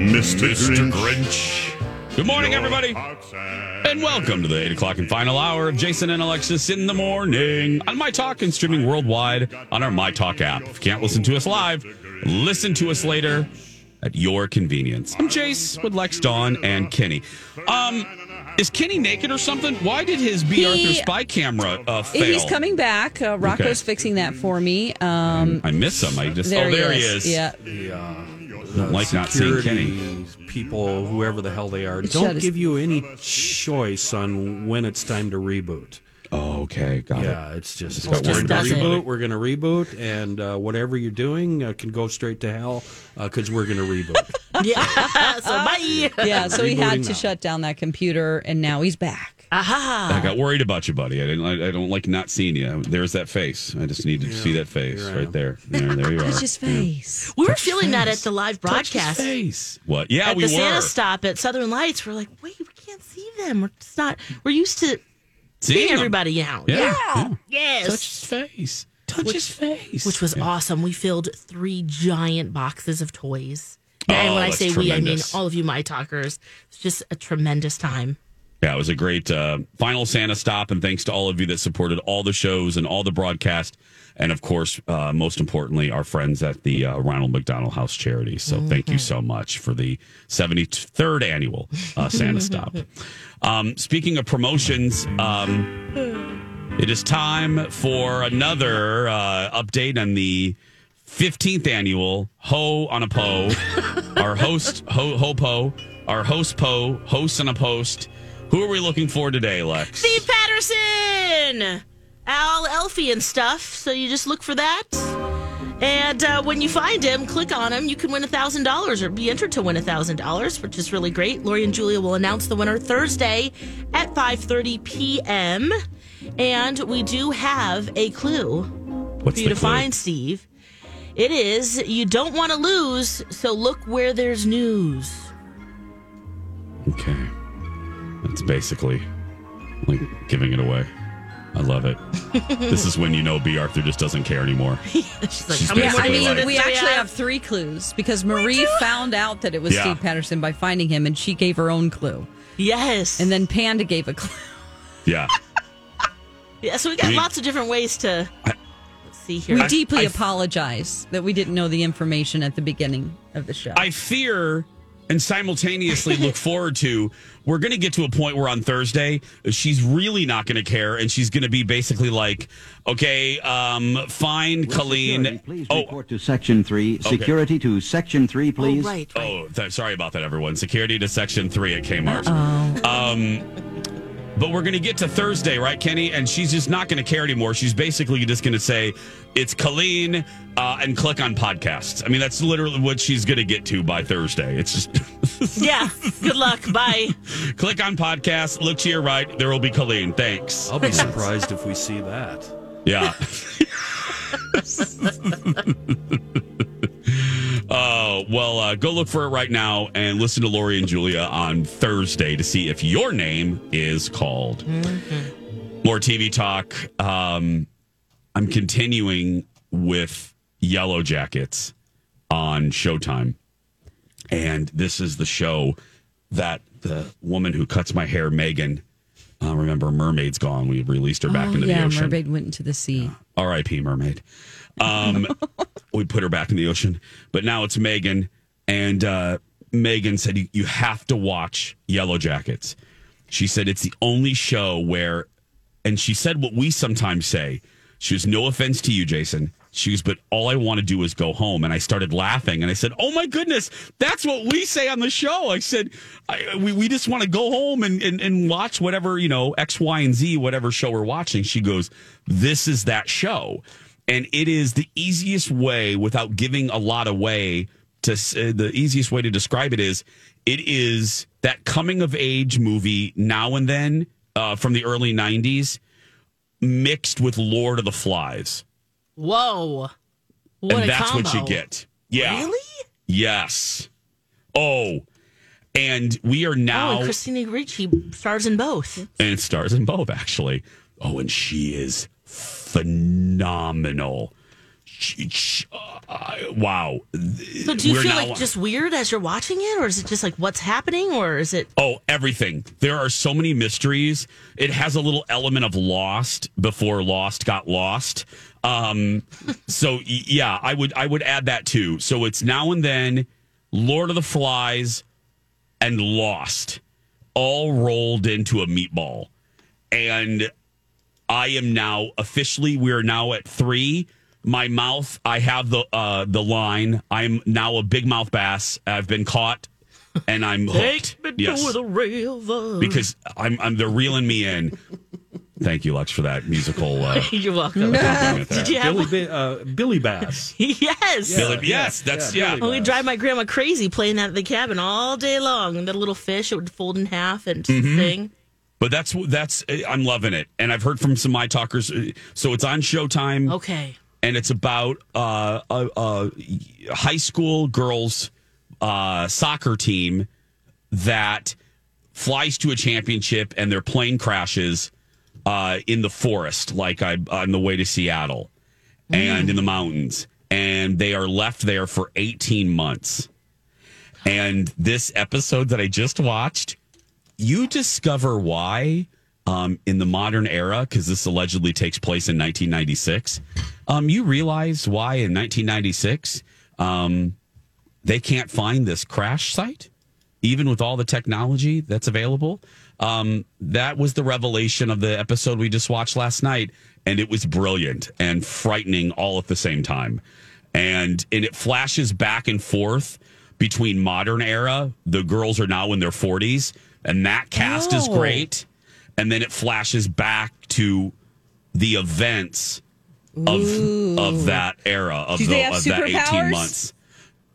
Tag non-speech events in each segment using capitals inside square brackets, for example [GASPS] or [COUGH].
Mr. Mr. Grinch. Grinch. Good morning, everybody. And welcome to the 8 o'clock and final hour of Jason and Alexis in the morning on My Talk and streaming worldwide on our My Talk app. If you can't listen to us live, listen to us later at your convenience. I'm Jace with Lex, Dawn, and Kenny. Um, is Kenny naked or something? Why did his B. He- Arthur spy camera uh, fail? He's coming back. Uh, Rocco's Okay. fixing that for me. Um, I miss him. I just there oh, there he is. Yeah. The, uh, Don't like not seeing Kenny. security people, whoever the hell they are, Shut don't his- give you any choice on when it's time to reboot. Oh, okay, got it. Yeah, it's just, got it's just worried a about reboot. somebody. We're going to reboot, and uh, whatever you're doing uh, can go straight to hell because we're going to reboot. [LAUGHS] Yeah, [LAUGHS] so bye. Yeah, so he had Rebooting to now. shut down that computer, and now he's back. Aha. I got worried about you, buddy. I didn't. I, I don't like not seeing you. There's that face. I just needed to see that face right there. There, there you [LAUGHS] are. That's his face. We were feeling that at the live Touch his broadcast. face. What? Yeah, At we the were. Santa stop at Southern Lights, we're like, wait, we can't see them. We're just not. We're used to Seeing seeing him. everybody now. Yeah. yeah. Yes. Touch his face. Touch his face. which was awesome. We filled three giant boxes of toys. Oh, and when oh, I that's say we, I mean tremendous. all of you, my talkers. It's just a tremendous time. Yeah, it was a great uh, final Santa stop, and thanks to all of you that supported all the shows and all the broadcast, and of course, uh, most importantly, our friends at the uh, Ronald McDonald House Charity. So thank you so much for the 73rd annual uh, Santa stop. [LAUGHS] Um, speaking of promotions, um, it is time for another uh, update on the 15th annual Ho on a Po. [LAUGHS] our host, Ho, Ho Po, our host Po, host on a post. Who are we looking for today, Lex? Steve Patterson, Al Elfie and stuff. So you just look for that. And uh, when you find him, click on him. You can win $1,000 or be entered to win $1,000, which is really great. Lori and Julia will announce the winner Thursday at 5.30 p.m. And we do have a clue What's for you to clue? find, Steve. It is you don't want to lose, so look where there's news. Okay. That's basically like giving it away. I love it. [LAUGHS] this is when you know B. Arthur just doesn't care anymore. [LAUGHS] She's like, She's Yeah, I mean, like- we actually have? have three clues because Marie found out that it was Yeah. Steve Patterson by finding him, and she gave her own clue. Yes. And then Panda gave a clue. Yeah. [LAUGHS] yeah, so we got I mean- lots of different ways to let's see here. We I- deeply I- apologize that we didn't know the information at the beginning of the show. I fear and simultaneously look [LAUGHS] forward to we're going to get to a point where on Thursday she's really not going to care and she's going to be basically like okay um find Colleen Security, please oh report to Section 3. Security to Section 3, please. Oh, right, right. Oh, th- sorry about that, everyone. Security to Section 3 at Kmart. Um, but we're going to get to Thursday, right, Kenny? And she's just not going to care anymore. She's basically just going to say, it's Colleen, uh, and click on podcasts. I mean, that's literally what she's going to get to by Thursday. It's just [LAUGHS] Yeah. Good luck. Bye. click on podcasts, look to your right. There will be Colleen. Thanks. I'll be surprised if we see that. Yeah. [LAUGHS] [LAUGHS] Well, uh, go look for it right now and listen to Lori and Julia on Thursday to see if your name is called. More TV talk. Um, I'm continuing with Yellow Jackets on Showtime. And this is the show that the woman who cuts my hair, Megan, uh, remember, Mermaid's gone. We released her back oh, into yeah, the ocean. Mermaid went into the sea. R.I.P. Mermaid. Um, [LAUGHS] we put her back in the ocean, but now it's Megan, and uh, Megan said you, you have to watch Yellow Jackets. She said it's the only show where, and she said what we sometimes say. She was no offense to you, Jason. She was, but all I want to do is go home. And I started laughing, and I said, "Oh my goodness, that's what we say on the show." I said, I, "We we just want to go home and, and and watch whatever you know X, Y, and Z, whatever show we're watching." She goes, "This is that show." And it is the easiest way without giving a lot away to uh, the easiest way to describe it is it is that coming of age movie now and then uh, from the early 90s mixed with lord of the flies Whoa. What and that's what you get yeah Really? yes oh and we are Oh, now and Christina Ricci stars in both. and stars in both actually. Oh, and she is phenomenal. Uh, wow. So do you We're feel now- like just weird as you're watching it, or is it just like what's happening, or is it? Oh, everything. There are so many mysteries. It has a little element of Lost before Lost got lost. Um, [LAUGHS] so yeah, I would I would add that too. So it's now and then Lord of the Flies and Lost all rolled into a meatball. And I am now officially we are now at 3. My mouth, I have the uh the line. I'm now a big mouth bass. I've been caught and I'm [LAUGHS] hooked. Take me to the river. because I'm, I'm they're reeling me in. Thank you, Lex, for that musical. Uh, [LAUGHS] You're welcome. Did you have? Billy, Ba- uh, Billy Bass. [LAUGHS] yes. Billy, yes, that's yeah. Billy Well, we drive my grandma crazy playing that at the cabin all day long. And that little fish, it would fold in half and Mm-hmm. sing. But that's that's I'm loving it, and I've heard from some my talkers. uh, So it's on Showtime, Okay. and it's about uh, a, a high school girls uh, soccer team that flies to a championship, and their plane crashes uh, in the forest, like I on the way to Seattle, and in the mountains, and they are left there for 18 months. And this episode that I just watched, you discover why um, in the modern era, because this allegedly takes place in 1996. Um, you realize why in 1996 um, they can't find this crash site, even with all the technology that's available. Um, that was the revelation of the episode we just watched last night, and it was brilliant and frightening all at the same time. And and it flashes back and forth between modern era. The girls are now in their 40s, and that cast is Oh. great. And then it flashes back to the events of of that era of, the, of that 18 months.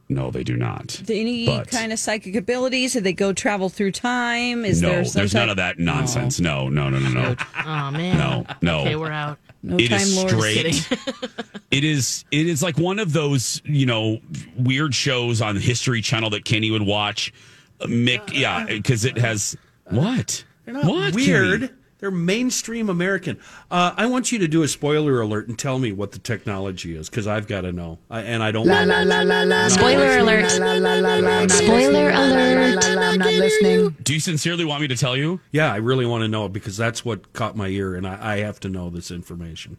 No, they do not. Any But- kind of psychic abilities? Do they go travel through time? Is no, there there's type- none of that nonsense. No, no, no, no, no. Oh man. No, no. Okay, we're out. No It time is lords? straight. [LAUGHS] it is. It is like one of those you know weird shows on History Channel that Kenny would watch. Uh, Mick, yeah, because it has what? They're not what weird. Kenny? They're mainstream American. Uh, I want you to do a spoiler alert and tell me what the technology is because I've got to know, I, and I don't. La la la la. Spoiler alert. Spoiler alert. I'm not listening. Do you sincerely want me to tell you? Yeah, I really want to know because that's what caught my ear, and I, I have to know this information.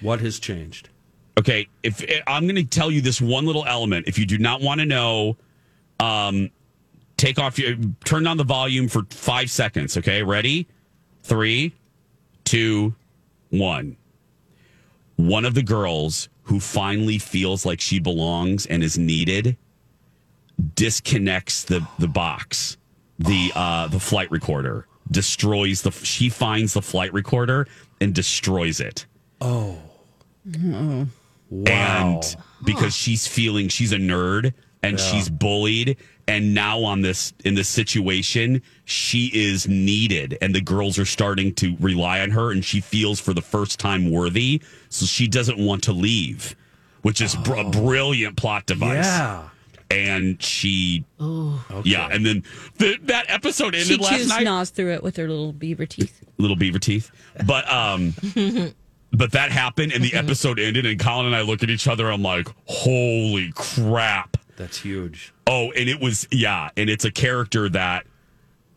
What has changed? Okay, if I'm going to tell you this one little element, if you do not want to know, um, take off your turn down the volume for five seconds. Okay, ready? Three, two, one. One of the girls who finally feels like she belongs and is needed disconnects the the box, the uh, the flight recorder, destroys the. She finds the flight recorder and destroys it. Wow. and because she's feeling she's a nerd and she's bullied and now on this in this situation she is needed. And the girls are starting to rely on her and she feels for the first time worthy. So she doesn't want to leave which is br- a brilliant plot device. Yeah. and she yeah. And then the, that episode ended She last night. gnaws through it with her little beaver teeth. little beaver teeth. But um [LAUGHS] but that happened and the episode ended and Colin and I look at each other. I'm like, "Holy crap." That's huge. Oh, and it was yeah, and it's a character that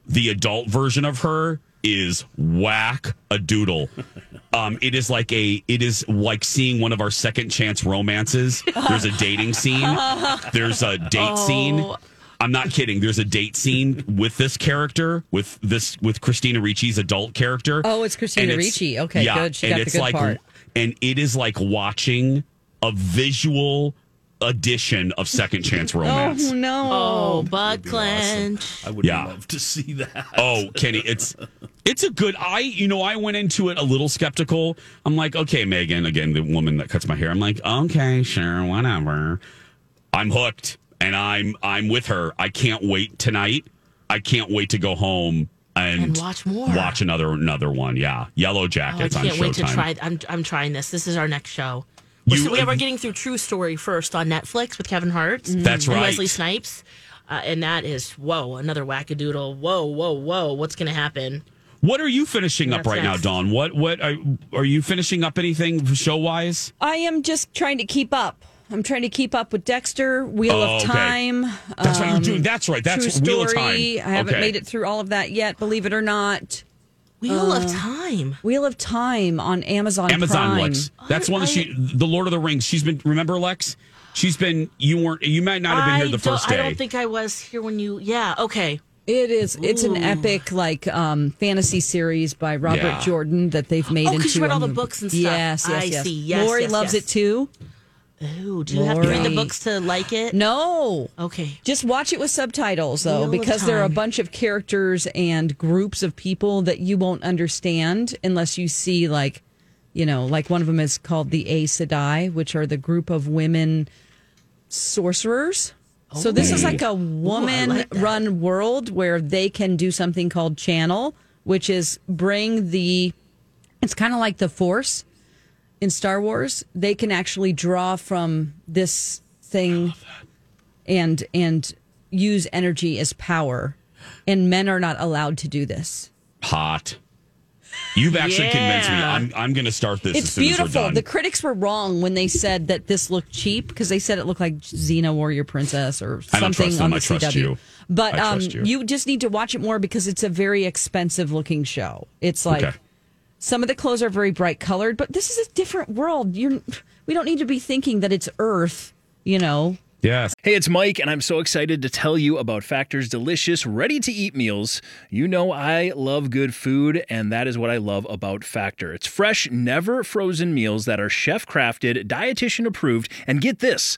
the adult version of her is whack a doodle. [LAUGHS] Um, it is like a it is like seeing one of our second chance romances. There's a dating scene. [LAUGHS] There's a date scene. I'm not kidding. There's a date scene with this character, with this with Christina Ricci's adult character. Oh, it's Christina And Ricci. Okay, yeah, good. She got the it's good like, part. And it is like watching a visual edition of Second Chance [LAUGHS] oh, Romance. Oh no! Oh, butt clench. I would Yeah. love to see that. Oh, Kenny, it's it's a good. I you know I went into it a little skeptical. I'm like, okay, Megan, again, the woman that cuts my hair. I'm like, okay, sure, whatever. I'm hooked, and I'm I'm with her. I can't wait tonight. I can't wait to go home and, And watch more. Watch another another one. Yeah, Yellow Oh, I can't Showtime. wait to try. I'm I'm trying this. This is our next show. You- so we, we're getting through True Story first on Netflix with Kevin Hart. That's and right. Wesley Snipes. Uh, and that is whoa, another wackadoodle. Whoa, whoa, whoa! What's going to happen? What are you finishing up right next. now, Dawn? What what are, are you finishing up anything show wise? I am just trying to keep up. I'm trying to keep up with Dexter, Wheel Oh, of okay. Time. That's what you're um, doing. That's right. That's True Wheel of Story. Time. I haven't Okay. made it through all of that yet, believe it or not. Wheel Uh, of Time. Wheel of Time on Amazon. Amazon Prime. Lex. That's one that she, the Lord of the Rings. She's been. Remember Lex? She's been. You weren't. You might not have been I here the first day. I don't think I was here when you. Yeah. Okay. It is. It's an epic like um, fantasy series by Robert Yeah. Jordan that they've made Oh, 'cause into. you read a all the books and stuff. Yes, yes, I yes. see. Yes, Lori yes, loves yes. it too. Ooh, do you have to read the books to like it? No, Okay. just watch it with subtitles though, because there are a bunch of characters and groups of people that you won't understand unless you see like, you know, like one of them is called the Aes Sedai, which are the group of women sorcerers. So this is like a woman like that. run world where they can do something called channel, which is bring the it's kind of like the force in Star Wars. They can actually draw from this thing and and use energy as power. And men are not allowed to do this. Hot. You've actually convinced me. I'm, I'm going to start this It's soon as we're beautiful. The critics were wrong when they said that this looked cheap because they said it looked like Xena Warrior Princess or I don't something on I the trust CW. you. But I um, you. you just need to watch it more because it's a very expensive looking show. It's like Okay. Some of the clothes are very bright colored, but this is a different world. You're we don't need to be thinking that it's Earth. You know, yes. Hey, it's Mike, and I'm so excited to tell you about Factor's delicious, ready to eat meals. You know, I love good food, and that is what I love about Factor. It's fresh, never frozen meals that are chef crafted, dietitian approved, and get this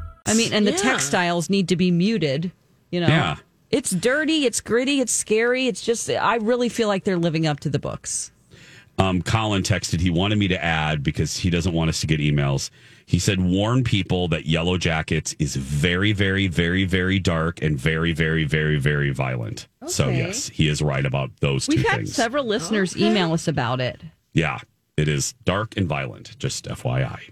I mean, and the Yeah. textiles need to be muted. You know, Yeah. it's dirty, it's gritty, it's scary. It's just I really feel like they're living up to the books. Um, Colin texted, he wanted me to add because he doesn't want us to get emails. He said, warn people that Yellow Jackets is very, very, very, very dark and very, very, very, very violent. So, yes, he is right about those two things. We've had several listeners email us about it. Yeah, it is dark and violent. Just FYI.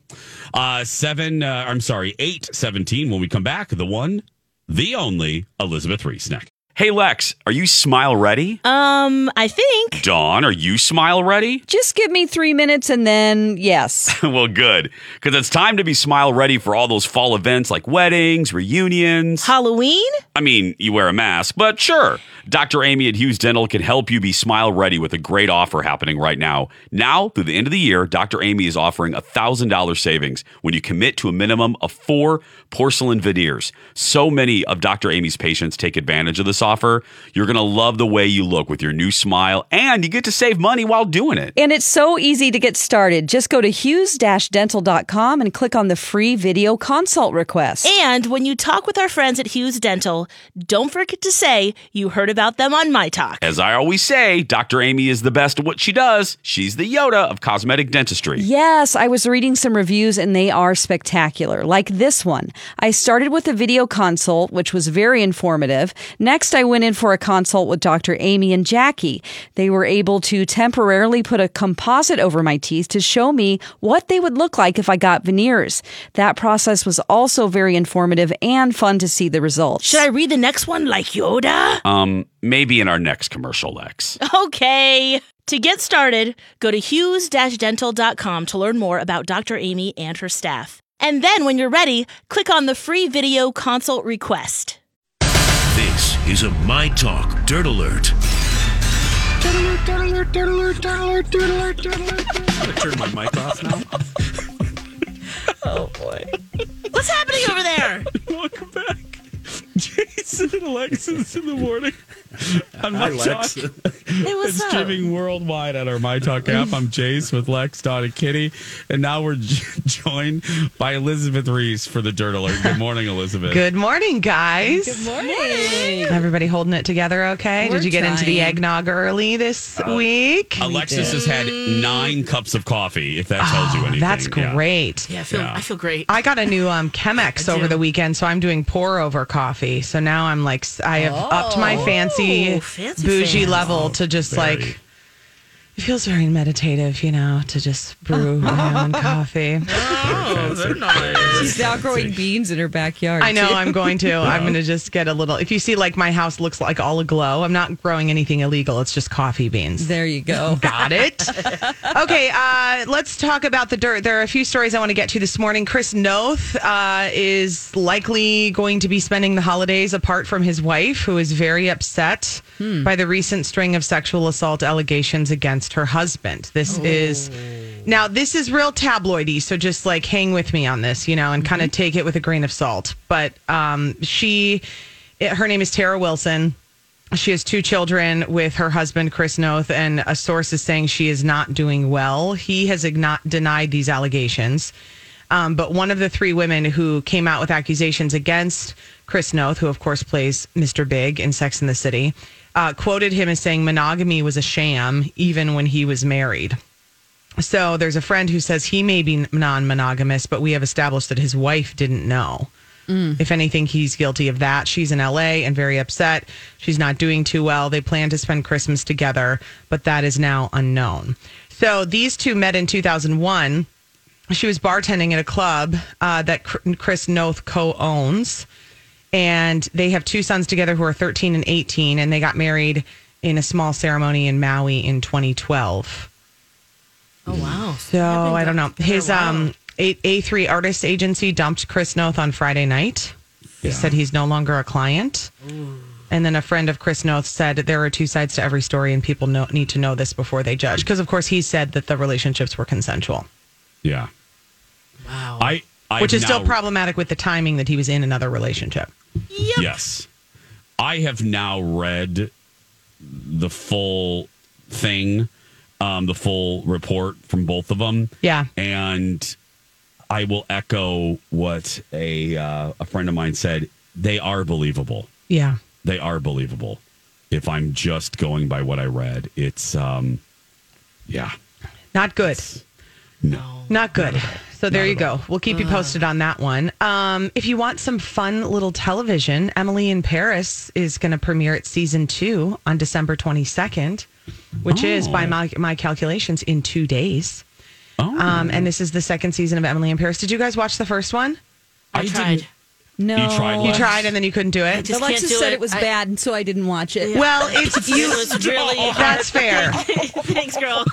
Uh, seven. Uh, I'm sorry, eight seventeen. When we come back, the one, the only Elizabeth Reese next. Hey Lex, are you smile ready? Um, I think. Dawn, are you smile ready? Just give me three minutes and then yes. [LAUGHS] well, good, because it's time to be smile ready for all those fall events like weddings, reunions. Halloween? I mean, you wear a mask, but sure. Dr. Amy at Hughes Dental can help you be smile ready with a great offer happening right now. Now, through the end of the year, Dr. Amy is offering a $1,000 savings when you commit to a minimum of four porcelain veneers. So many of Dr. Amy's patients take advantage of this offer. You're going to love the way you look with your new smile, and you get to save money while doing it. And it's so easy to get started. Just go to hughes-dental.com and click on the free video consult request. And when you talk with our friends at Hughes Dental, don't forget to say you heard about them on My Talk. As I always say, Dr. Amy is the best at what she does. She's the Yoda of cosmetic dentistry. Yes, I was reading some reviews and they are spectacular. Like this one. I started with a video consult, which was very informative. Next, I went in for a consult with Dr. Amy and Jackie. They were able to temporarily put a composite over my teeth to show me what they would look like if I got veneers. That process was also very informative and fun to see the results. Should I read the next one like Yoda? Um, maybe in our next commercial, Lex. [LAUGHS] Okay. To get started, go to hughes-dental.com to learn more about Dr. Amy and her staff. And then when you're ready, click on the free video consult request. This is a My Talk Dirt Alert. Dirt alert, dirt alert, dirt alert, dirt alert, dirt alert, dirt alert. I'm gonna turn my mic off now. Oh, boy. What's happening over there? [LAUGHS] Welcome back. Jason and Alexis in the morning on Hi, My Lex. Talk. Hey, what's It's streaming worldwide at our My Talk app. I'm Jace with Lex, Dawn, and Kitty. And now we're joined by Elizabeth Reese for the Dirt Alert. Good morning, Elizabeth. Good morning, guys. Good morning. Everybody holding it together okay? We're Did you get into the eggnog early this week? Alexis has had nine cups of coffee, if that tells you anything. Oh, That's great. Yeah, I feel, Yeah. I feel great. I got a new um, Chemex over the weekend, so I'm doing pour over coffee. So now I'm like, I have upped my oh, fancy, Oh, fancy bougie fans. level to just Very. like It feels very meditative, you know, to just brew my [LAUGHS] own coffee. [LAUGHS] Oh, they're nice. She's now growing beans in her backyard. I know too. I'm going to. I'm going to just get a little. If you see, like my house looks like all aglow. I'm not growing anything illegal. It's just coffee beans. There you go. [LAUGHS] Got it. okay, uh, let's talk about the dirt. There are a few stories I want to get to this morning. Chris Noth uh, is likely going to be spending the holidays apart from his wife, who is very upset by the recent string of sexual assault allegations against her husband. This is now this is real tabloidy, so just like hang with me on this, you know, and kind of take it with a grain of salt. But um, she, it- her name is Tara Wilson. She has two children with her husband, Chris Noth, and a source is saying she is not doing well. He has igno- denied these allegations. Um, but one of the three women who came out with accusations against Chris Noth, who of course plays Mr. Big in Sex in the City, uh, quoted him as saying monogamy was a sham even when he was married. So there's a friend who says he may be non monogamous, but we have established that his wife didn't know. If anything, he's guilty of that. She's in LA and very upset. She's not doing too well. They plan to spend Christmas together, but that is now unknown. So these two met in 2001. She was bartending at a club uh, that Chris Noth co owns. And they have two sons together who are 13 and 18, and they got married in a small ceremony in Maui in 2012. Oh wow. So I don't know. His um A A three artist agency dumped Chris Noth on Friday night. He said he's no longer a client. And then a friend of Chris Noth said there are two sides to every story, and people know, need to know this before they judge. Because of course he said that the relationships were consensual, Yeah. Wow. I, I which is still problematic with the timing that he was in another relationship. Yes. I have now read the full thing, um, the full report from both of them. Yeah. And I will echo what a uh, a friend of mine said. They are believable. Yeah. They are believable. If I'm just going by what I read, it's um, yeah, Not good. no, Not good. So there you go. We'll keep you posted on that one. Um, if you want some fun little television, Emily in Paris is going to premiere its season two on December 22nd, which is, by my, my calculations, in two days. Oh. Um, and this is the second season of Emily in Paris. Did you guys watch the first one? I tried. No. You tried You tried and then you couldn't do it? just Alexis can't do said it. it, was I- bad, and so I didn't watch it. Well, [LAUGHS] it's you. It was really [LAUGHS] That's fair. [LAUGHS] Thanks, girl.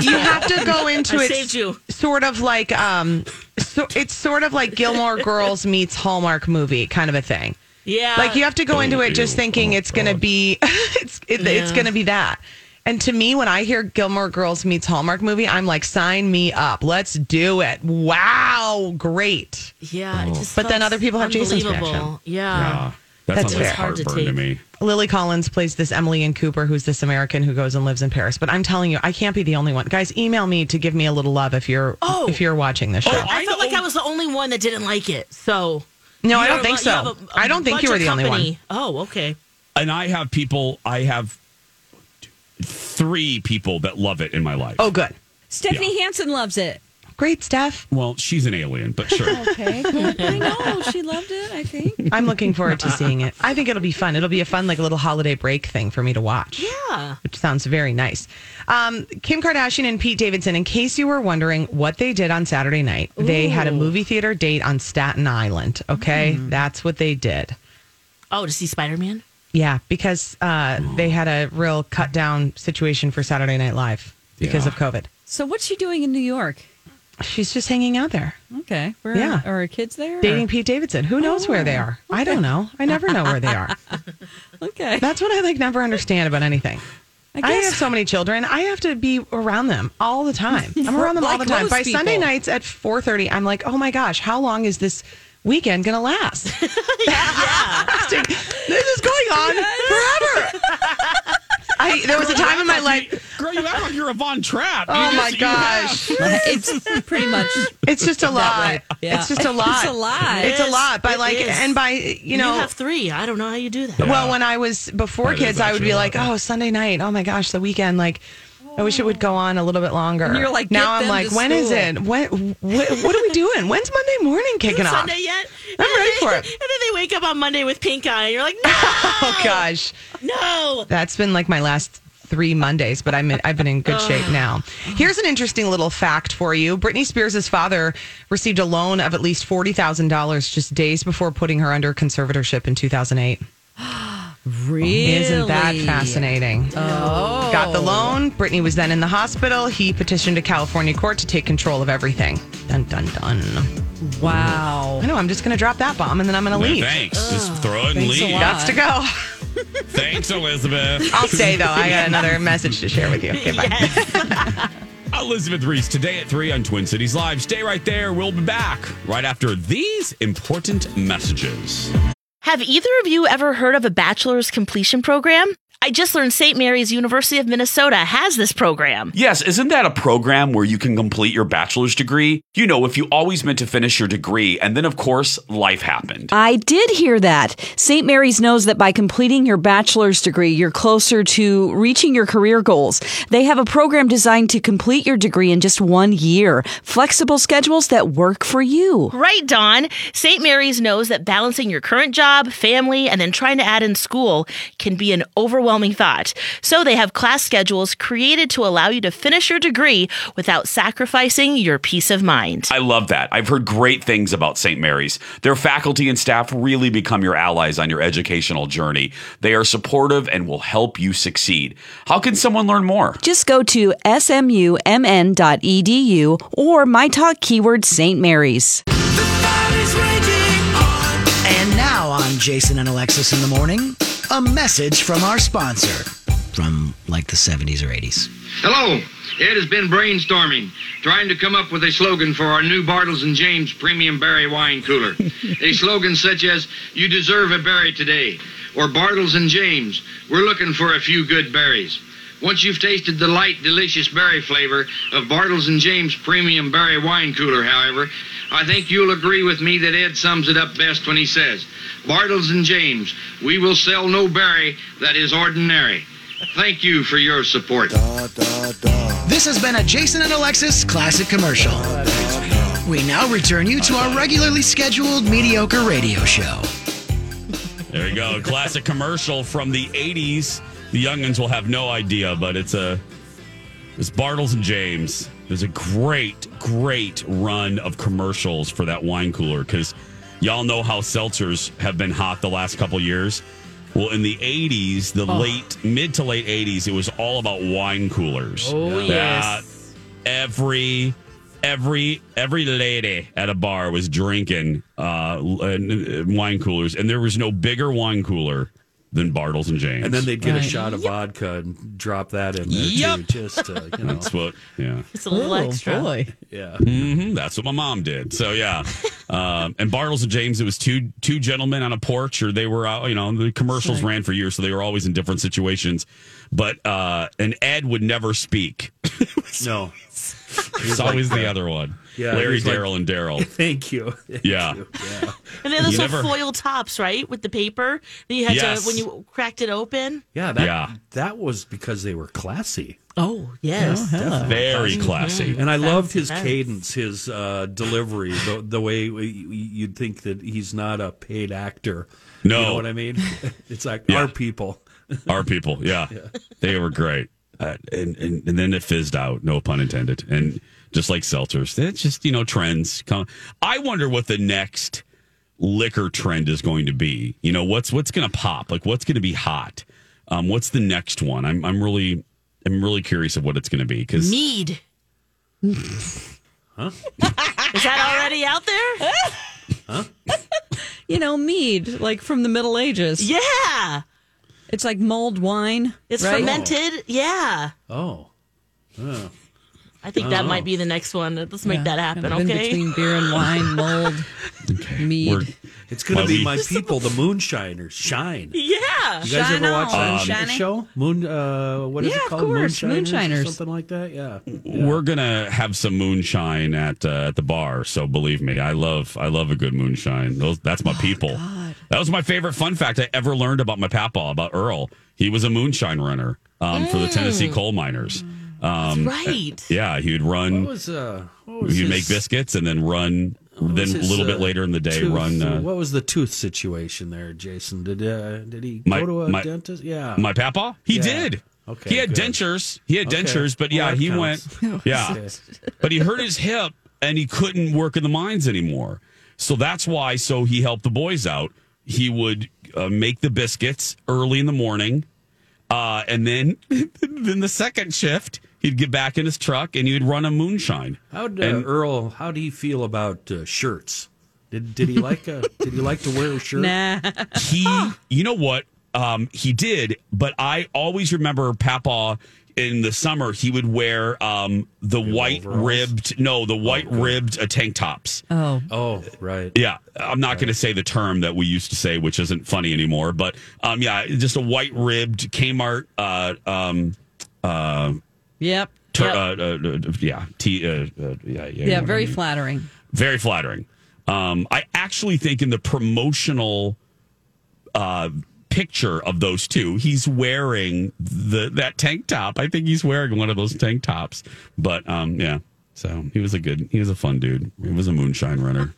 You have to go into I it saved you. sort of like um so it's sort of like Gilmore Girls meets Hallmark movie kind of a thing. Yeah. Like you have to go into it just thinking Oh, it's going to be it's it, it's going to be that. And to me when I hear Gilmore Girls meets Hallmark movie, I'm like sign me up. Let's do it. Wow, great. Yeah. It oh. just But then other people have Jason's unbelievable. reaction. Yeah. yeah. That That's sounds like fair. Hard to heartburn to take. me. Lily Collins plays this Emily and Cooper, who's this American who goes and lives in Paris. But I'm telling you, I can't be the only one. Guys, email me to give me a little love if you're Oh. if you're watching this oh, show. Oh, I, felt like I was the only one that didn't like it. So no, I don't think a- you have so. a- a I don't think you bunch were of the only one. company. Oh, okay. And I have people. I have three people that love it in my life. Oh, good. Stephanie Hansen loves it. Great, Steph. well, she's an alien, but sure. [LAUGHS] Okay. I know. She loved it, I think. I'm looking forward to seeing it. I think it'll be fun. It'll be a fun, like, a little holiday break thing for me to watch. Yeah. Which sounds very nice. Um, Kim Kardashian and Pete Davidson, in case you were wondering what they did on Saturday night, they had a movie theater date on Staten Island. Okay. That's what they did. Oh, to see Spider Man? Yeah, because uh, they had a real cut down situation for Saturday Night Live because Yeah. of COVID. So, what's she doing in New York? She's just hanging out there, Okay. Where, Yeah. Are her kids there? dating or- Pete Davidson. Who knows where they are? I don't know. I never know where they are. [LAUGHS] Okay. That's what I like never understand about anything. I, guess- have so many children. I have to be around them all the time. I'm [LAUGHS] around them all Like the time. most By Sunday nights at 4:30, I'm like, "Oh my gosh, how long is this weekend going to last?" [LAUGHS] [LAUGHS] this is going on forever. I there was a time in my life. Girl, you act like you're a Von Trapp. Oh You my just- you have- gosh. it's pretty much. It's just a lot. Yeah. It's just a lot. It's a lot. It's a is. lot. By It like, is. and by you know, you have three. I don't know how you do that. Well, when I was before That is kids, I would actually be a lot. like, "Oh, Sunday night! Oh my gosh, the weekend! Like, I wish it would go on a little bit longer." And you're like, now I'm like, when is school." it? When? What, what are we doing? When's Monday morning kicking off? Sunday yet? I'm ready for it. [LAUGHS] And then they wake up on Monday with pink eye, and you're like, [LAUGHS] oh, no, Oh gosh, no. that's been like my last three Mondays, but I'm in, I've been in good shape now. Here's an interesting little fact for you. Britney Spears' father received a loan of at least forty thousand dollars just days before putting her under conservatorship in 2008. [GASPS] [GASPS] Really? Isn't that fascinating? Oh. Got the loan. Britney was then in the hospital. He petitioned a California court to take control of everything. Dun, dun, dun. Wow. I know. I'm just going to drop that bomb and then I'm going to Yeah, leave. thanks. Just throw it and Thanks leave. lot. Got to go. [LAUGHS] Thanks, Elizabeth. I'll stay, though. I got another [LAUGHS] message to share with you. Okay, bye. [LAUGHS] Elizabeth Reese today at 3 on Twin Cities Live. Stay right there. We'll be back right after these important messages. Have either of you ever heard of a bachelor's completion program? I just learned St. Mary's University of Minnesota has this program. Yes, isn't that a program where you can complete your bachelor's degree? You know, if you always meant to finish your degree, and then of course, life happened. I did hear that. St. Mary's knows that by completing your bachelor's degree, you're closer to reaching your career goals. They have a program designed to complete your degree in just one year. Flexible schedules that work for you. Right, Dawn. St. Mary's knows that balancing your current job, family, and then trying to add in school can be an overwhelming thought. So they have class schedules created to allow you to finish your degree without sacrificing your peace of mind. I love that. I've heard great things about St. Mary's. Their faculty and staff really become your allies on your educational journey. They are supportive and will help you succeed. How can someone learn more? Just go to smumn.edu or my talk keyword St. Mary's. And now on Jason and Alexis in the morning, a message from our sponsor from like the 70s or 80s. Hello. It has been brainstorming, trying to come up with a slogan for our new Bartles and Jaymes Premium Berry Wine Cooler. [LAUGHS] a slogan such as, You deserve a berry today, or Bartles and Jaymes, We're looking for a few good berries. Once you've tasted the light, delicious berry flavor of Bartles and Jaymes Premium Berry Wine Cooler, however, I think you'll agree with me that Ed sums it up best when he says, Bartles and Jaymes, we will sell no berry that is ordinary. Thank you for your support. This has been a Jason and Alexis classic commercial. We now return you to our regularly scheduled mediocre radio show. There you go. Classic commercial from the 80s. The youngins will have no idea, but it's a it's Bartles and Jaymes. There's a great, great run of commercials for that wine cooler because y'all know how seltzers have been hot the last couple years. Well, in the 80s, the Oh. late, mid to late 80s, it was all about wine coolers. Oh, That yes. Every every every lady at a bar was drinking uh, uh, wine coolers, and there was no bigger wine cooler than Bartles and Jaymes. And then they'd get Right. a shot of vodka and drop that in there Yep. too. Just uh, you [LAUGHS] know, That's what, yeah. It's a little extra. Yeah. hmm That's what my mom did. So yeah, [LAUGHS] um, and Bartles and Jaymes, it was two two gentlemen on a porch, or they were out. You know, the commercials ran for years, so they were always in different situations. But uh, and Ed would never speak. [LAUGHS] no, It's always the other one. Yeah, Larry, he's like- Daryl, and Daryl. [LAUGHS] Thank you. Thank Yeah. you. Yeah. And then those You little never- foil tops, right, with the paper. Then you had Yes. to when you cracked it open. Yeah, that, Yeah. that was because they were classy. Oh yes, Definitely Very classy. And I loved his Fancy. cadence, his uh, delivery, the, the way you'd think that he's not a paid actor. No. You know what I mean? [LAUGHS] It's like Yeah. our people. [LAUGHS] Our people, yeah, they were great. Uh, and, and and then it fizzed out, no pun intended. And just like seltzers, it's just you know trends. Come, I wonder what the next liquor trend is going to be. You know what's what's going to pop? Like what's going to be hot? Um, what's the next one? I'm I'm really I'm really curious of what it's going to be because Mead. [LAUGHS] Huh? Is that already out there? Huh? you know, mead, like from the Middle Ages. Yeah. It's like mulled wine. It's right? fermented. Yeah. Oh. Oh. I think I that don't might be the next one. Let's make Yeah, that happen, kind of in okay? between beer and wine, [LAUGHS] mulled mead. we're- It's going to be my people, the Moonshiners. Shine. [LAUGHS] Yeah. You guys Shine ever watch on, that Shiny. show? Moon. Uh, what is Yeah, it of called? course, Moonshiners, or Moonshiners. something like that. Yeah. we're gonna have some moonshine at uh, at the bar. So believe me, I love I love a good moonshine. Those that's my people. That was my favorite fun fact I ever learned about my papa about Earl. He was a moonshine runner um, for the Tennessee coal miners. Um, right. Yeah, he would run. What was uh? What was He'd his- make biscuits and then run. Then was a his, little bit uh, later in the day, tooth- run. Uh, what was the tooth situation there, Jason? Did uh, did he My- go to a my- dentist? Yeah. my papa, he Yeah. did. Okay, he had good. dentures. He had Okay. dentures, but yeah, Well, he counts. went. [LAUGHS] Yeah, [LAUGHS] but he hurt his hip and he couldn't work in the mines anymore. So that's why. So he helped the boys out. He would uh, make the biscuits early in the morning, uh, and then [LAUGHS] then the second shift he'd get back in his truck and he would run a moonshine. How'd uh, And- Earl? How do you feel about uh, shirts? Did did he like uh, [LAUGHS] Did he like to wear a shirt? Nah. he you know what um he did but i always remember papa in the summer he would wear um the white overalls? ribbed no the white ribbed uh, tank tops Oh. Oh, right. yeah i'm not going to say the term that we used to say which isn't funny anymore but um yeah just a white ribbed kmart uh um uh, Yep. tur- Yep. uh, uh, uh yeah t uh, uh, yeah yeah, yeah, what I very mean. flattering. very flattering. Um, I actually think in the promotional uh, picture of those two, he's wearing the that tank top. I think he's wearing one of those tank tops. But um, yeah, so he was a good, he was a fun dude. He was a moonshine runner.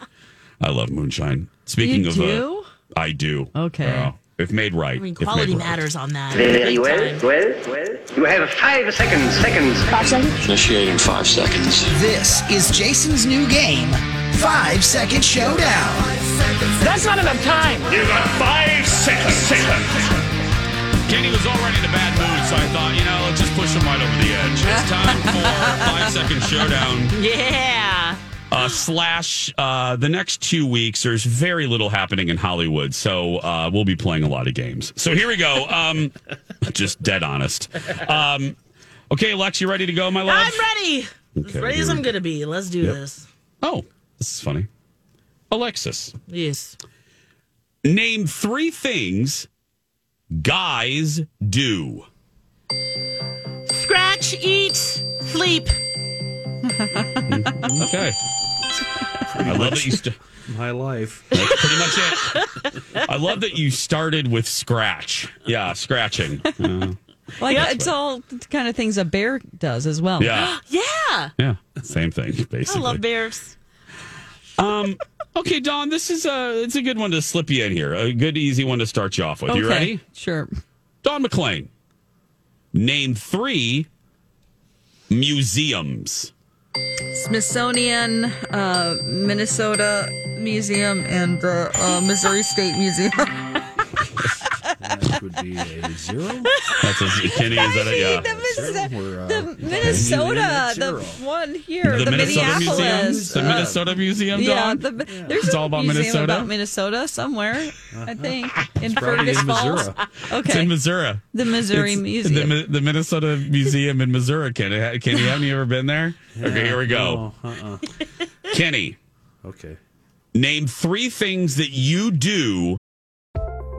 I love moonshine. Speaking You of, do? Uh, I do. Okay. Uh, if made right, I mean, if made quality right. matters on that. Very well, well, well. You have five seconds, seconds. Five seconds? Initiating five seconds. This is Jason's new game, Five Second Showdown. That's not enough time. You got five seconds. Kenny was already in a bad mood, so I thought, you know, let's just push him right over the edge. It's [LAUGHS] time for five second showdown. Yeah. Uh, slash uh, the next two weeks, there's very little happening in Hollywood, so uh, we'll be playing a lot of games. So here we go. Um, [LAUGHS] just dead honest. Um, okay, Lex, you ready to go, my love? I'm ready. as ready as I'm going to be. Let's do Yep. this. Oh, this is funny. Alexis, Yes. name three things guys do. Scratch, eat, sleep. Okay. I love that you. St- My life. That's pretty much it. I love that you started with scratch. Yeah, scratching. Uh, Like Yeah. it's all the kind of things a bear does as well. yeah, [GASPS] Yeah. yeah, same thing basically. I love bears. Um, okay, Dawn, this is a it's a good one to slip you in here. A good, easy one to start you off with. You ready? Sure. Don McLean. Name three museums. Smithsonian, uh, Minnesota Museum, and the uh, Missouri State Museum. [LAUGHS] That would be a [LAUGHS] zero. That's a, Kenny. Is that a, yeah? the, Mis- We're, uh, the Minnesota, the one here, The the, Minnesota Museum? Minneapolis, The uh, Minnesota Museum, Yeah, Dawn? the, there's It's a all about museum Minnesota? about Minnesota somewhere. I think in Fergus in Falls. Missouri. [LAUGHS] It's Okay, in Missouri. the Missouri It's Museum. The, Mi- the Minnesota Museum in Missouri. Kenny, Kenny, haven't you ever been there? okay, here we go. No, uh-uh. Kenny, Okay. name three things that you do.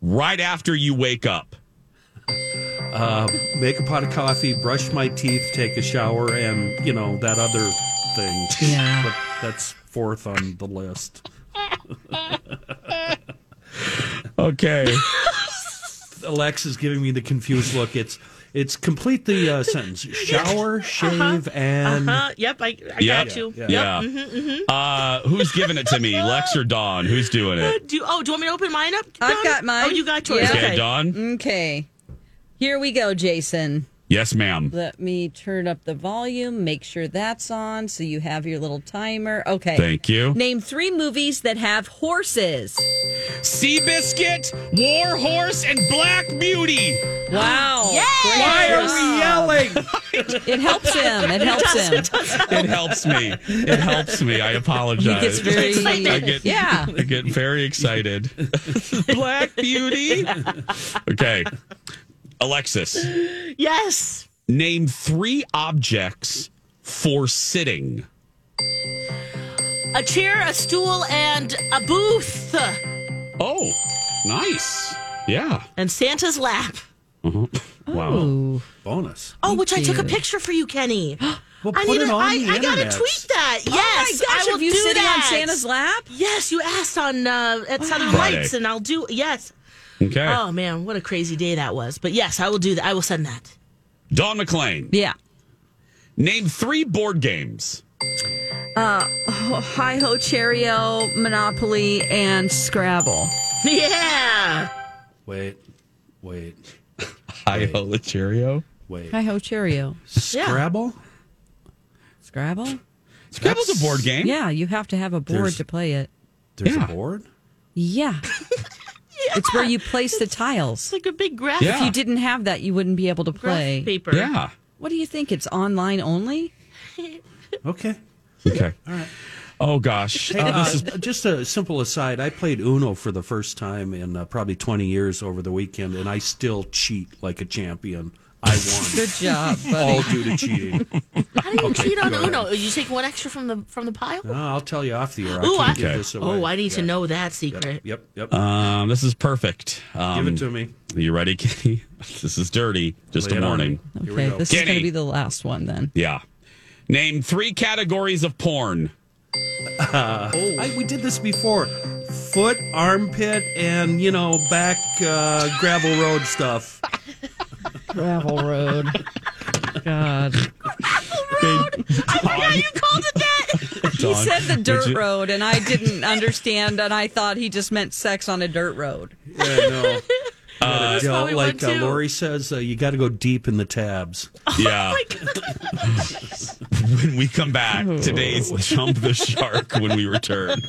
Right after you wake up. Uh, make a pot of coffee, brush my teeth, take a shower, and you know that other thing. Yeah. But that's fourth on the list. Okay. [LAUGHS] Alex is giving me the confused look. It's it's complete the uh, [LAUGHS] sentence: shower, shave, and Uh-huh. Yep, I, I Yeah. got you. Yeah. Yep. Yeah. mhm, mhm. Uh, who's giving it to me, [LAUGHS] Lex or Dawn? Who's doing Uh, it? do you, oh, do you want me to open mine up? I've got mine. Oh, you got yours. Yeah. Okay, Okay. Dawn. Okay, here we go, Jason. Yes, ma'am. Let me turn up the volume, make sure that's on so you have your little timer. Okay. Thank you. Name three movies that have horses. Seabiscuit, War Horse, and Black Beauty. Wow. Yay! Why are we yelling? [LAUGHS] It helps him. It helps him. It helps me. It helps me. I apologize. He gets very I get, yeah. I get very excited. [LAUGHS] Black Beauty. [LAUGHS] Okay. Alexis, Yes. name three objects for sitting. A chair, a stool, and a booth. Oh, nice. Yeah. And Santa's lap. Uh-huh. Wow. Bonus. Oh, which I took a picture for you, Kenny. [GASPS] Well, I need it to, on I, the I gotta tweet that. Oh Yes, my gosh, I will have you do sitting that. on Santa's lap? Yes, you asked on uh, at Southern Friday. Lights, and I'll do. Yes. Okay. Oh man, what a crazy day that was. But yes, I will do that. I will send that. Don McLean. Yeah. Name three board games. Uh, Hi Ho Cherry-O, Monopoly, and Scrabble. [LAUGHS] Yeah. Wait, wait, Hi ho Cherry-O. wait. Hi Ho Cherry-O. Scrabble? Scrabble? Scrabble's a board game. Yeah, you have to have a board There's- to play it. There's Yeah. a board? [LAUGHS] Yeah. It's where you place the tiles. It's like a big graph. Yeah. If you didn't have that, you wouldn't be able to graph play. paper. Yeah. What do you think? It's online only? Okay. Okay. All right. Oh gosh. Hey, Uh, uh, this is just a simple aside. I played Uno for the first time in uh, probably 20 years over the weekend, and I still cheat like a champion. I won. [LAUGHS] Good job, buddy. All due to cheating. How do you Okay, cheat on go ahead. Uno? You take one extra from the from the pile? No, I'll tell you off the air. I Ooh, can't I- give Okay. this away. Oh, I need to know that secret. Yep, yep. um, this is perfect. Um, Give it to me. You ready, [LAUGHS] Kenny? This is dirty. Just Lay a warning. me. Here we Okay, go. this is going to be the last one then. Yeah. Name three categories of porn. Uh, I, we did this before. Foot, armpit, and you know back uh, gravel road stuff. [LAUGHS] Gravel Road. God. Yeah, you called it that. [LAUGHS] He said the dirt you- road, and I didn't understand, and I thought he just meant sex on a dirt road. Yeah, no. [LAUGHS] Uh, You know, like uh. Lori says, uh, you got to go deep in the tabs. Yeah. [LAUGHS] when we come back, today's Jump the Shark when we return.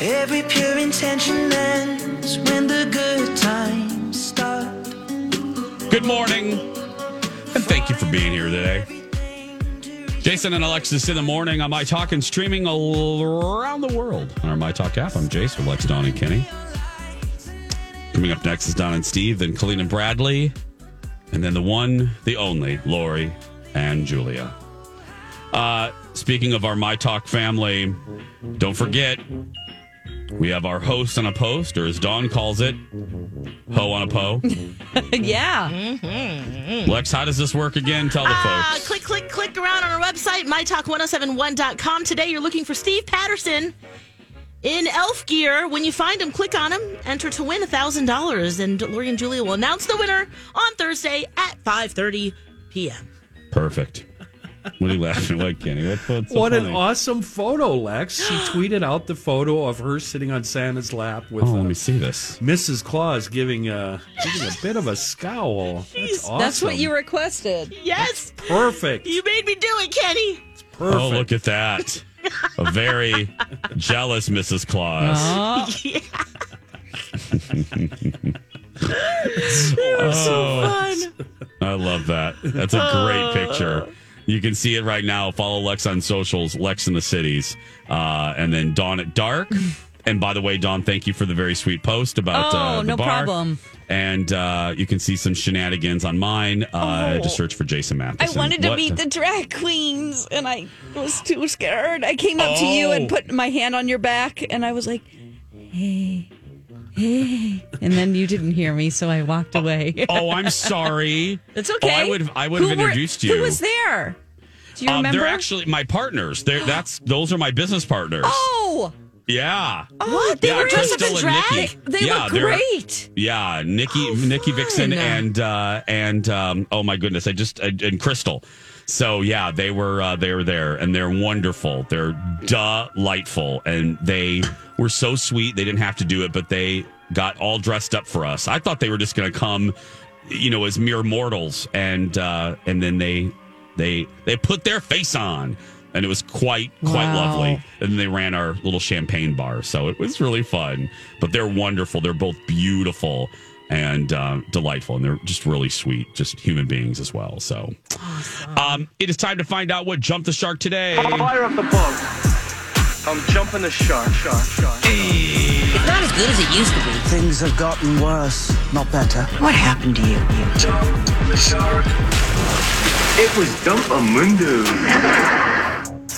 Every pure intention ends when the good times start. Good morning, and thank you for being here today. Jason and Alexis in the morning on My Talk and streaming around the world on our My Talk app. I'm Jason, with Lex, Dawn, and Kenny. Coming up next is Don and Steve, then Colleen and Bradley, and then the one, the only, Lori and Julia. Uh, speaking of our My Talk family, don't forget we have our host on a post, or as Dawn calls it, ho on a po. [LAUGHS] yeah. Lex, how does this work again? Tell the Uh, folks. click, click, click around on our website, mytalk1071.com. Today you're looking for Steve Patterson in elf gear. When you find him, click on him, enter to win $1,000. And Lori and Julia will announce the winner on Thursday at 5.30 p.m. Perfect. What are you laughing at, Kenny? What, what's so what funny? an awesome photo, Lex. She tweeted out the photo of her sitting on Santa's lap with Oh, let uh, me see this. Mrs. Claus giving a, giving a bit of a scowl. That's awesome. That's what you requested. Yes, Perfect. you made me do it, Kenny. Perfect. Oh, look at that. A very [LAUGHS] jealous Mrs. Claus. [LAUGHS] [LAUGHS] oh, I love that. That's a great picture. You can see it right now. Follow Lex on socials, Lex in the cities, uh, and then Dawn at dark. [LAUGHS] And by the way, Dawn, thank you for the very sweet post about Oh, uh, the no bar. problem. And uh, you can see some shenanigans on mine. Uh, Oh. Just search for Jason Matheson. I wanted to What? meet the drag queens, and I was too scared. I came up to you and Oh. put my hand on your back, and I was like, hey, hey. And then you didn't hear me, so I walked away. Oh, I'm sorry. [LAUGHS] It's okay. Oh, I would I would have were- introduced you. Who was there? Do you Um, remember? they're actually my partners. They're [GASPS] that's those are my business partners. oh, Yeah. What? They yeah, were dressed up in drag? Nikki. they yeah, were great. Yeah, Nikki, Nikki Vixen, and uh, and um, oh my goodness, I just and, and Crystal. So yeah, they were uh, they were there, and they're wonderful. They're delightful, and they were so sweet. They didn't have to do it, but they got all dressed up for us. I thought they were just going to come, you know, as mere mortals, and uh, and then they they they put their face on. And it was quite quite Wow. lovely. And they ran our little champagne bar, so it was really fun. But they're wonderful. They're both beautiful and uh, delightful, and they're just really sweet, just human beings as well. So, um, it is time to find out what jumped the shark today. Fire up the boat. I'm jumping the shark, shark, shark. It's not as good as it used to be. Things have gotten worse, not better. What happened to you? Jump the shark. It was Dumpamundo.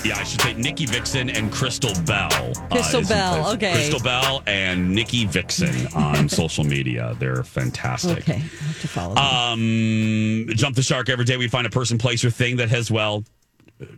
Yeah, I should say Nikki Vixen and Crystal Bell. uh, Crystal is- Bell, is okay. Crystal Bell and Nikki Vixen on [LAUGHS] social media. They're fantastic. Okay, I have to follow. them. Um, jump the shark every day. We find a person, place, or thing that has well.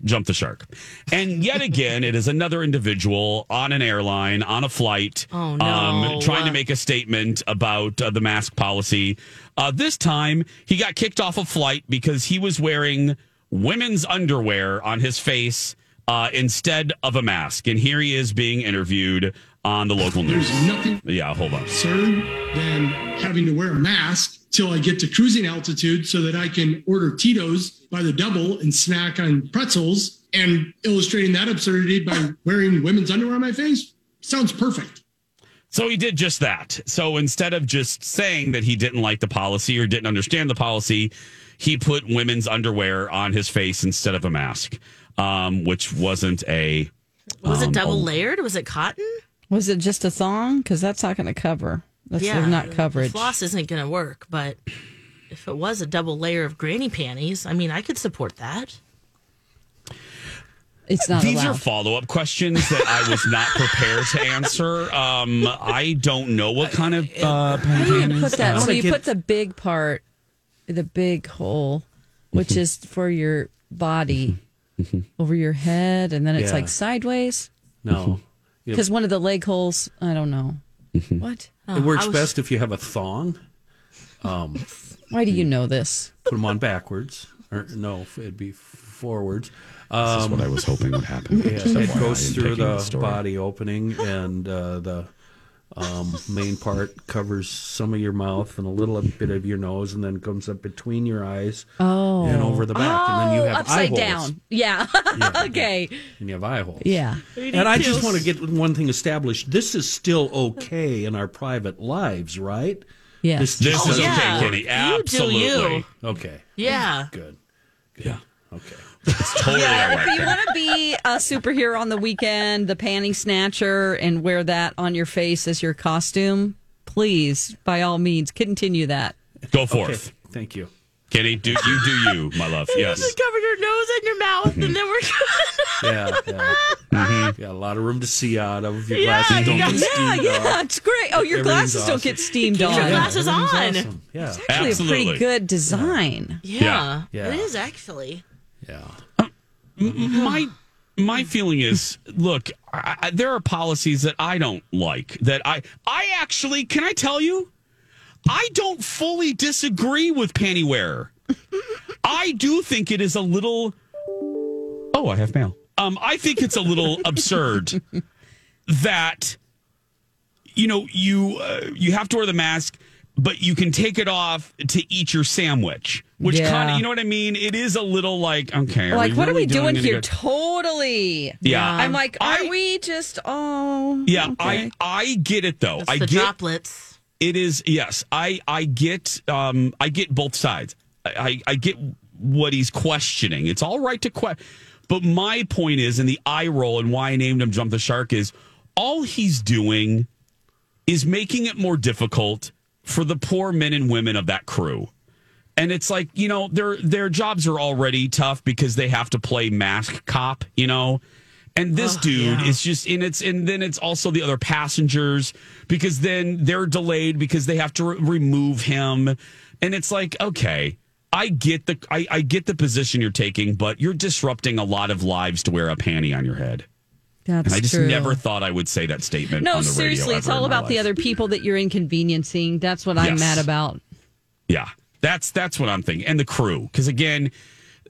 Jump the shark. And yet again, it is another individual on an airline, on a flight, Oh, no. um, trying to make a statement about uh, the mask policy. Uh, this time, he got kicked off a flight because he was wearing women's underwear on his face uh, instead of a mask. And here he is being interviewed on the local news. There's nothing Yeah, hold on. concerned than having to wear a mask till I get to cruising altitude so that I can order Tito's by the double and snack on pretzels and illustrating that absurdity by [LAUGHS] wearing women's underwear on my face sounds perfect. So he did just that. So instead of just saying that he didn't like the policy or didn't understand the policy, he put women's underwear on his face instead of a mask, um, which wasn't a. Was um, it double a- layered? Was it cotton? Was it just a thong? Because that's not going to cover. That's not coverage. The floss isn't going to work, but if it was a double layer of granny panties, I mean, I could support that. It's not These allowed. are follow up questions that I was not prepared to answer. Um, I don't know what kind of. Uh, How do you put that? uh, So you put the big part, the big hole, which Mm-hmm. is for your body, over your head, and then it's Yeah. like sideways. No. You- Because one of the leg holes, I don't know. Mm-hmm. What? it works best if you have a thong. Um, Why do you know this? put them on backwards. Or no, it'd be forwards. This is what I was hoping would happen. [LAUGHS] Yeah, it goes through the the body opening, and uh, the um, main part covers some of your mouth and a little bit of your nose, and then comes up between your eyes Oh. and over the back, and then you Oh, have eye upside holes. down. Yeah. [LAUGHS] [LAUGHS] okay. And you have eye holes. Yeah. And I just want to get one thing established. This is still okay in our private lives, right? Yes. This just is doesn't- okay, Kenny. You do Absolutely. you. Okay. Yeah. Good. Yeah. Okay. It's totally Yeah, right. if you want to be a superhero on the weekend, the panty snatcher, and wear that on your face as your costume, please, by all means, continue that. Go forth. Thank you. Kenny, do you do you, my love. [LAUGHS] Yes. Just cover your nose and your mouth, and then we're good. Yeah, yeah. Mm-hmm. Got a lot of room to see out of. Your Yeah, glasses you don't got- get Yeah, steamed yeah, off. it's great. Oh, your Everything's glasses don't get steamed Keep on. your glasses everything's on. awesome. Yeah. Actually, a pretty good design. Yeah. Yeah. It is actually. Yeah. M- my my feeling is look I, I- there are policies that i don't like that i i actually can i tell you? I don't fully disagree with panty wear i do think it is a little oh i have mail. Um i think it's a little [LAUGHS] absurd that you know you uh, you have to wear the mask but you can take it off to eat your sandwich which Yeah. kind of you know what i mean it is a little like okay like, what are we doing any here? good- Totally. Yeah. I'm like, are I- we just, oh. Yeah, okay. I I get it though. It's I the get droplets. it is yes. I I get um I get both sides. I I, I get what he's questioning. It's all right to question, but my point is, in the eye roll and why I named him Jump the Shark is all he's doing is making it more difficult for the poor men and women of that crew. And it's like, you know, their their jobs are already tough because they have to play mask cop, you know. And this Ugh, dude yeah. is just and it's and then it's also the other passengers because then they're delayed because they have to re- remove him. And it's like, okay, I get the I, I get the position you're taking, but you're disrupting a lot of lives to wear a panty on your head. That's and I just true. never thought I would say that statement. No, on the seriously, radio it's all in my about the other people that you're inconveniencing. That's what I'm mad about. Yeah, that's that's what I'm thinking, and the crew, because again,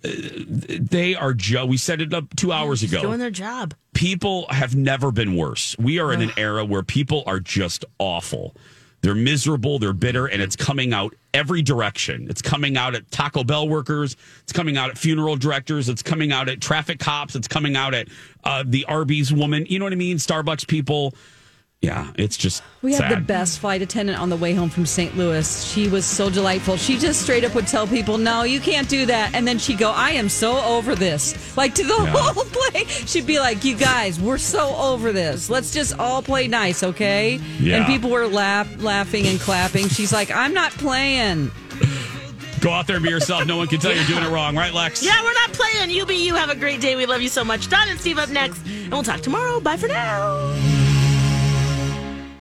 uh, they are. Joe. we set it up two hours ago. Doing their job. people have never been worse. We are in an era where people are just awful. They're miserable, they're bitter, and it's coming out every direction. It's coming out at Taco Bell workers, it's coming out at funeral directors, it's coming out at traffic cops, it's coming out at uh, the Arby's woman. You know what I mean? Starbucks people. Yeah, it's just We had the best flight attendant on the way home from St. Louis. She was so delightful. She just straight up would tell people, "No, you can't do that." And then she'd go, "I am so over this." Like to the Yeah. whole [LAUGHS] play. She'd be like, "You guys, we're so over this. Let's just all play nice, okay?" Yeah. And people were laugh, laughing and clapping. She's like, "I'm not playing." Go out there and be yourself. No one can tell you're doing it wrong, right, Lex? Yeah, we're not playing. You be you. Have a great day. We love you so much. Don and Steve up next. And we'll talk tomorrow. Bye for now.